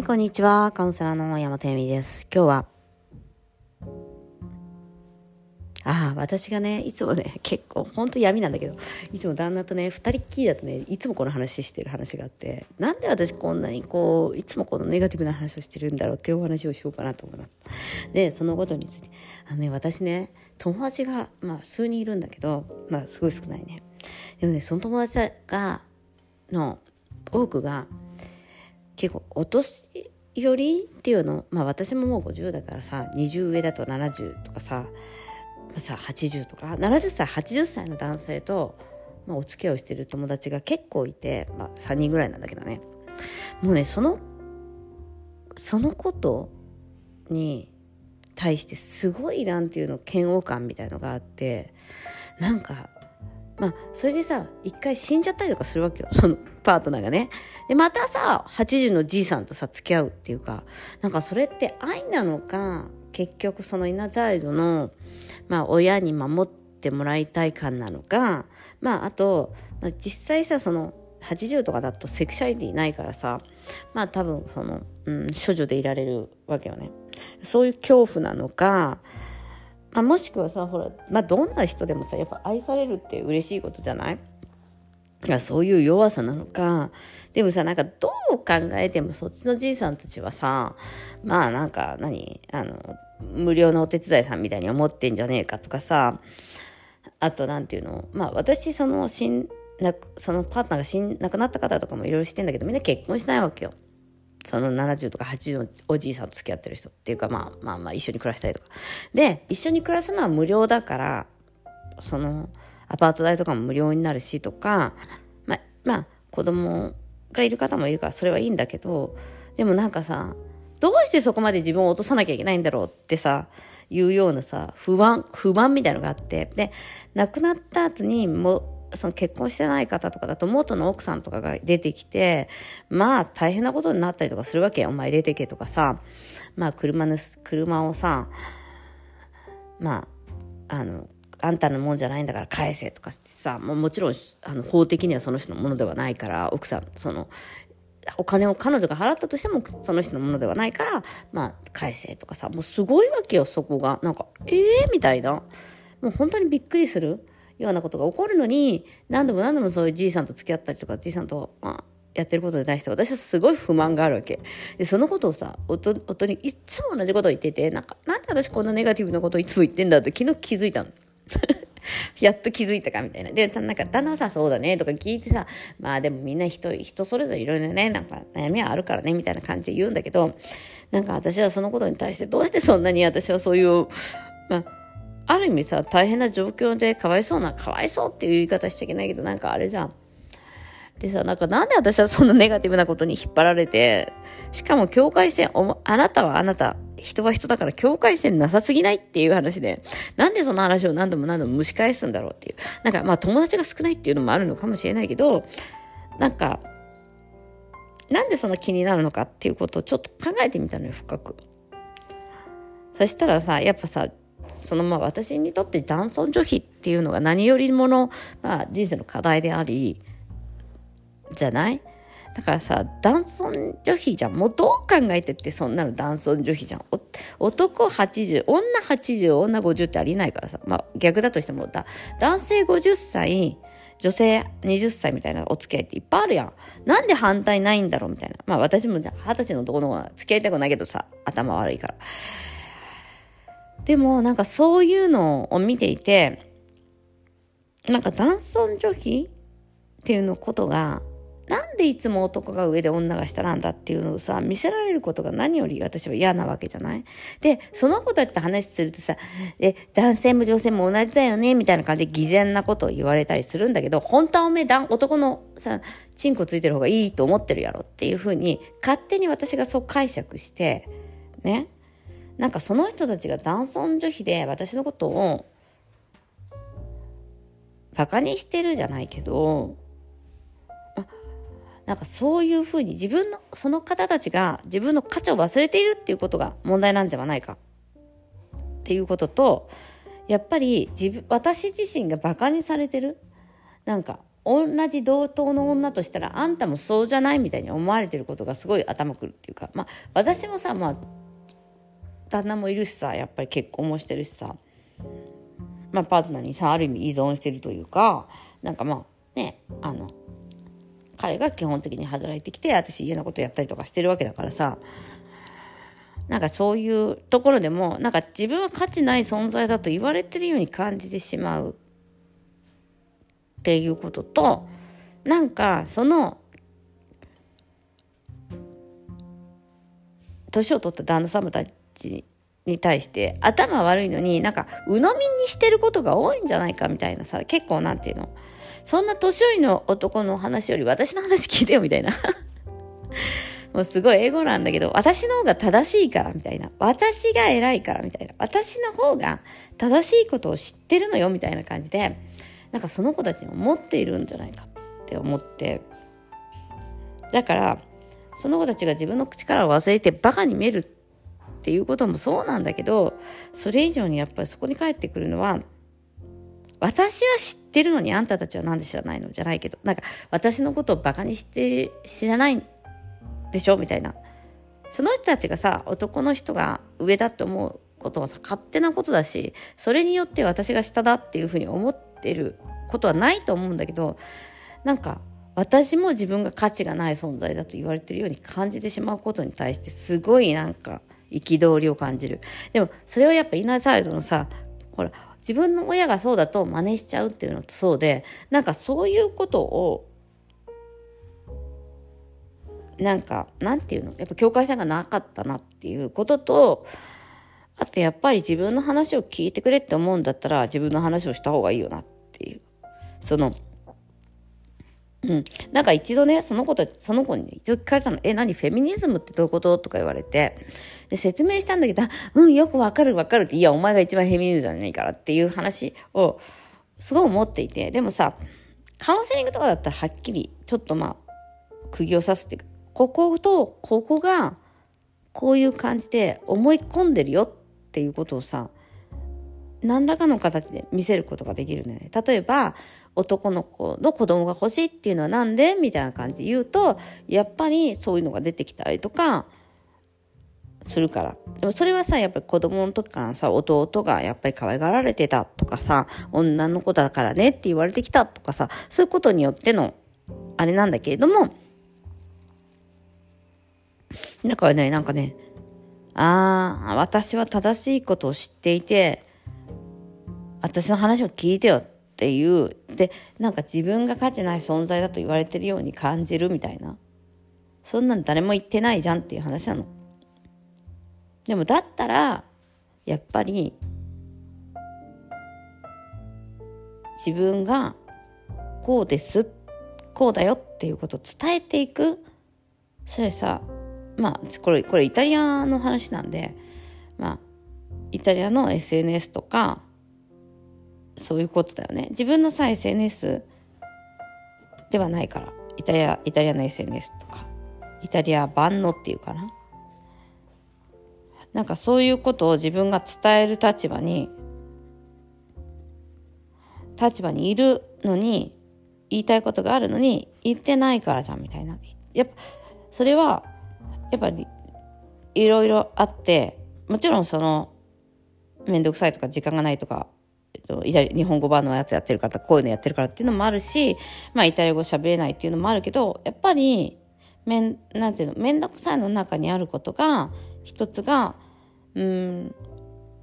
はい、こんにちは。カウンセラーの山本恵美です。今日は、ああ、私がね、いつもね、結構、ほんと闇なんだけど、いつも旦那とね、二人っきりだとね、いつもこの話してる話があって、なんで私こんなにこう、いつもこのネガティブな話をしてるんだろうっていうお話をしようかなと思います。で、そのことについて、あのね、私ね、友達が、まあ、数人いるんだけど、まあ、すごい少ないね。でもね、その友達が、の、多くが、結構お年寄りっていうのまあ私ももう50だからさ20上だと70とかささ80とか70歳80歳の男性と、まあ、お付き合いをしてる友達が結構いて、まあ、3人ぐらいなんだけどね。もうねそのそのことに対してすごいなんていうの嫌悪感みたいのがあってなんかまあ、それでさ、一回死んじゃったりとかするわけよ。そのパートナーがね。で、またさ、80のじいさんとさ、付き合うっていうか、なんかそれって愛なのか、結局そのイナザイドの、まあ、親に守ってもらいたい感なのか、まあ、あと、まあ、実際さ、その、80とかだとセクシャリティないからさ、まあ多分その、うん、処女でいられるわけよね。そういう恐怖なのか、まあ、もしくはさほら、まあ、どんな人でもさやっぱ愛されるって嬉しいことじゃない？そういう弱さなのか。でもさなんかどう考えてもそっちのじいさんたちはさまあなんか何？あの無料のお手伝いさんみたいに思ってんじゃねえかとかさ。あとなんていうの？まあ私その死んなそのパートナーが死ん亡くなった方とかもいろいろ知ってんだけどみんな結婚しないわけよ。その70とか80のおじいさんと付き合ってる人っていうか、まあまあまあ一緒に暮らしたりとか。で、一緒に暮らすのは無料だから、そのアパート代とかも無料になるしとか、まあ、まあ子供がいる方もいるからそれはいいんだけど、でもなんかさ、どうしてそこまで自分を落とさなきゃいけないんだろうってさ、いうようなさ、不安、不満みたいのがあって、で、亡くなった後にもその結婚してない方とかだと元の奥さんとかが出てきて、まあ大変なことになったりとかするわけよ。お前出てけとかさ、まあ車の、車をさ、まあ、あの、あんたのもんじゃないんだから返せとかってさ、ももちろんあの法的にはその人のものではないから、奥さん、その、お金を彼女が払ったとしてもその人のものではないから、まあ返せとかさ、もうすごいわけよ、そこが。なんか、ええー、みたいな。もう本当にびっくりする。ようなことが起こるのに、何度も何度もそういうじいさんと付き合ったりとか、じいさんと、まあ、やってることに対して私はすごい不満があるわけ。で、そのことをさ、夫にいつも同じことを言ってて、なんか、なんで私こんなネガティブなことをいつも言ってんだって昨日気づいたの。やっと気づいたかみたいな。で、なんか、旦那はさ、そうだね、とか聞いてさ、まあでもみんな人、人それぞれいろいろね、なんか悩みはあるからね、みたいな感じで言うんだけど、なんか私はそのことに対して、どうしてそんなに私はそういう、まあ、ある意味さ、大変な状況でかわいそうな、かわいそうっていう言い方しちゃいけないけど、なんかあれじゃん。でさ、なんかなんで私はそんなネガティブなことに引っ張られて、しかも境界線、あなたはあなた、人は人だから境界線なさすぎないっていう話で、なんでその話を何度も何度も蒸し返すんだろうっていう。なんかまあ友達が少ないっていうのもあるのかもしれないけど、なんか、なんでそんな気になるのかっていうことをちょっと考えてみたのよ、深く。そしたらさ、やっぱさ、そのまあ私にとって男尊女卑っていうのが何よりもの、まあ、人生の課題であり、じゃない？だからさ、男尊女卑じゃん。もうどう考えてってそんなの男尊女卑じゃん。男80、女80、女50ってありないからさ。まあ逆だとしてもだ、男性50歳、女性20歳みたいなお付き合いっていっぱいあるやん。なんで反対ないんだろうみたいな。まあ私も二十歳の男の子は付き合いたくないけどさ、頭悪いから。でもなんかそういうのを見ていて、なんか男尊女卑っていうのことが、なんでいつも男が上で女が下なんだっていうのをさ、見せられることが何より私は嫌なわけじゃない？で、その子だって話するとさ、え、男性も女性も同じだよね？みたいな感じで偽善なことを言われたりするんだけど、本当はおめえ男のさ、チンコついてる方がいいと思ってるやろっていうふうに、勝手に私がそう解釈して、ね？なんかその人たちが男尊女卑で私のことをバカにしてるじゃないけど、なんかそういうふうに自分の、その方たちが自分の価値を忘れているっていうことが問題なんじゃないかっていうことと、やっぱり自分、私自身がバカにされてる。なんか、同じ同等の女としたらあんたもそうじゃないみたいに思われてることがすごい頭くるっていうかまあ私もさまあ旦那もいるしさやっぱり結婚もしてるしさ。まあパートナーにさある意味依存してるというかなんかまあねあの彼が基本的に働いてきて私家のことやったりとかしてるわけだからさ。なんかそういうところでもなんか自分は価値ない存在だと言われてるように感じてしまう。っていうこととなんかその年を取った旦那様たちちに対して頭悪いのになんか鵜呑みにしてることが多いんじゃないかみたいなさ結構なんていうのそんな年寄りの男の話より私の話聞いてよみたいな。もうすごい英語なんだけど私の方が正しいからみたいな。私が偉いからみたいな。私の方が正しいことを知ってるのよみたいな感じでなんかその子たちに思っているんじゃないかって思って。だからその子たちが自分の力を忘れてバカに見えるってっていうこともそうなんだけどそれ以上にやっぱりそこに帰ってくるのは私は知ってるのにあんたたちは何で知らないの？じゃないけどなんか私のことをバカにして知らないでしょ？みたいな。その人たちがさ男の人が上だって思うことはさ勝手なことだしそれによって私が下だっていうふうに思ってることはないと思うんだけどなんか私も自分が価値がない存在だと言われてるように感じてしまうことに対してすごいなんか憤りを感じる。でもそれはやっぱイナーサイドのさほら自分の親がそうだと真似しちゃうっていうのとそうでなんかそういうことをなんかなんていうの？やっぱ境界線がなかったなっていうこととあとやっぱり自分の話を聞いてくれって思うんだったら自分の話をした方がいいよなっていう。そのうん。なんか一度ね、その子と、その子に、ね、一度聞かれたの、え、何フェミニズムってどういうこと？とか言われて、で、説明したんだけど、うん、よくわかるわかるって、いや、お前が一番フェミニズムじゃないからっていう話を、すごい思っていて、でもさ、カウンセリングとかだったらはっきり、ちょっとまあ、釘を刺すっていうか、こことここがこういう感じで思い込んでるよっていうことをさ何らかの形で見せることができるのよね。例えば男の子の子供が欲しいっていうのはなんで？みたいな感じで言うとやっぱりそういうのが出てきたりとかするから。でもそれはさ、やっぱり子供の時からさ、弟がやっぱり可愛がられてたとかさ、女の子だからねって言われてきたとかさ、そういうことによってのあれなんだけれども、だからね、なんかね、ああ、私は正しいことを知っていて、私の話を聞いてよっていう、で、なんか自分が価値ない存在だと言われてるように感じるみたいな。そんなん誰も言ってないじゃんっていう話なの。でもだったら、やっぱり、自分がこうです、こうだよっていうことを伝えていく。それさ、まあ、これ、これイタリアの話なんで、まあ、イタリアの SNS とか、そういうことだよね。自分のさ、SNS ではないから。イタリア、イタリアの SNS とか。イタリア版のっていうかな。なんかそういうことを自分が伝える立場に、立場にいるのに、言いたいことがあるのに、言ってないからじゃんみたいな。やっぱ、それはやっぱりいろいろあってもちろんその面倒くさいとか時間がないとか、えっと、イタリ日本語版のやつやってるからこういうのやってるからっていうのもあるし、まあ、イタリア語喋れないっていうのもあるけどやっぱりめんなんていうの面倒くさいの中にあることが一つがうん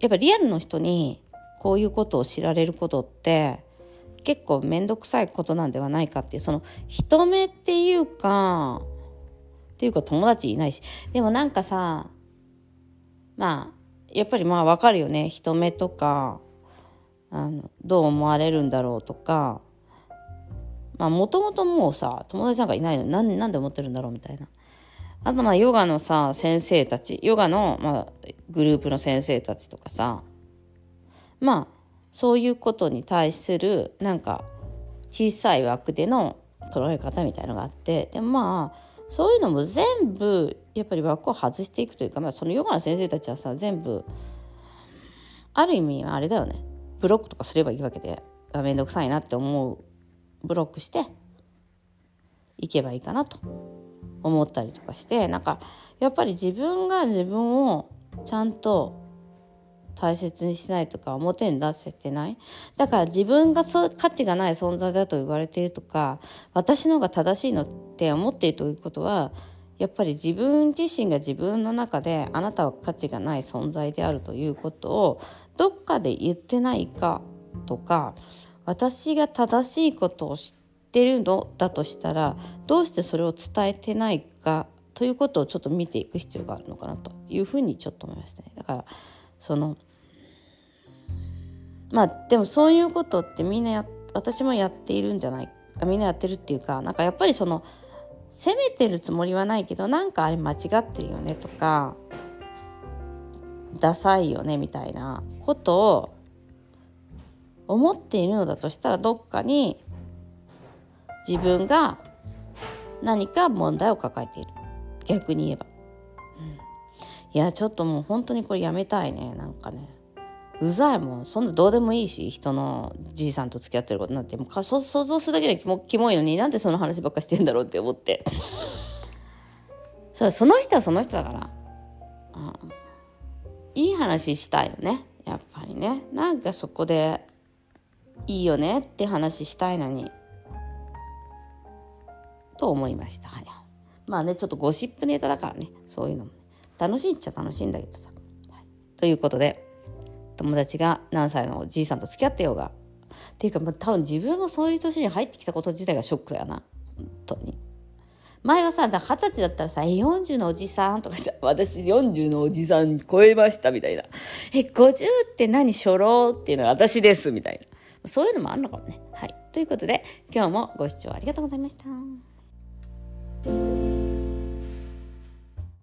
やっぱリアルの人にこういうことを知られることって結構面倒くさいことなんではないかっていうその人目っていうかっていうか友達いないし。でもなんかさ、まあ、やっぱりまあわかるよね。人目とか、あの、どう思われるんだろうとか、まあもともともうさ、友達なんかいないの。になんなんで思ってるんだろうみたいな。あとまあヨガのさ、先生たち、ヨガの、まあ、グループの先生たちとかさ、まあ、そういうことに対する、なんか、小さい枠での捉え方みたいのがあって、でもまあ、そういうのも全部やっぱり枠を外していくというか、まあ、そのヨガの先生たちはさ全部ある意味あれだよね。ブロックとかすればいいわけで面倒くさいなって思うブロックしていけばいいかなと思ったりとかしてなんかやっぱり自分が自分をちゃんと大切にしないとか表に出せてない。だから自分がそ価値がない存在だと言われているとか私の方が正しいのって思っているということはやっぱり自分自身が自分の中であなたは価値がない存在であるということをどっかで言ってないかとか私が正しいことを知ってるのだとしたらどうしてそれを伝えてないかということをちょっと見ていく必要があるのかなというふうにちょっと思いましたね。だからそのまあでもそういうことってみんなや私もやっているんじゃないかみんなやってるっていうかなんかやっぱりその責めてるつもりはないけどなんかあれ間違ってるよねとかダサいよねみたいなことを思っているのだとしたらどっかに自分が何か問題を抱えている。逆に言えば、うん、いやちょっともう本当にこれやめたいね。なんかね。うざいもん。そんなどうでもいいし人のじいさんと付き合ってること。なんてもう想像するだけでキモキモいのになんでその話ばっかしてんだろうって思って。そその人はその人だから、いい話したいよね。やっぱりね。なんかそこでいいよねって話したいのに。と思いました、はい、まあねちょっとゴシップネタだからね。そういうのも、ね、楽しいっちゃ楽しいんだけどさ、はい、ということで友達が何歳のおじいさんと付き合ってようが。っていうか、まあ、多分自分もそういう年に入ってきたこと自体がショックだよな。本当に。前はさ、だ20歳だったらさ、え、40のおじさんとかさ、私40のおじさん超えましたみたいな。え、50って何初老っていうのが私ですみたいな。そういうのもあんのかもね。はい。ということで、今日もご視聴ありがとうございました。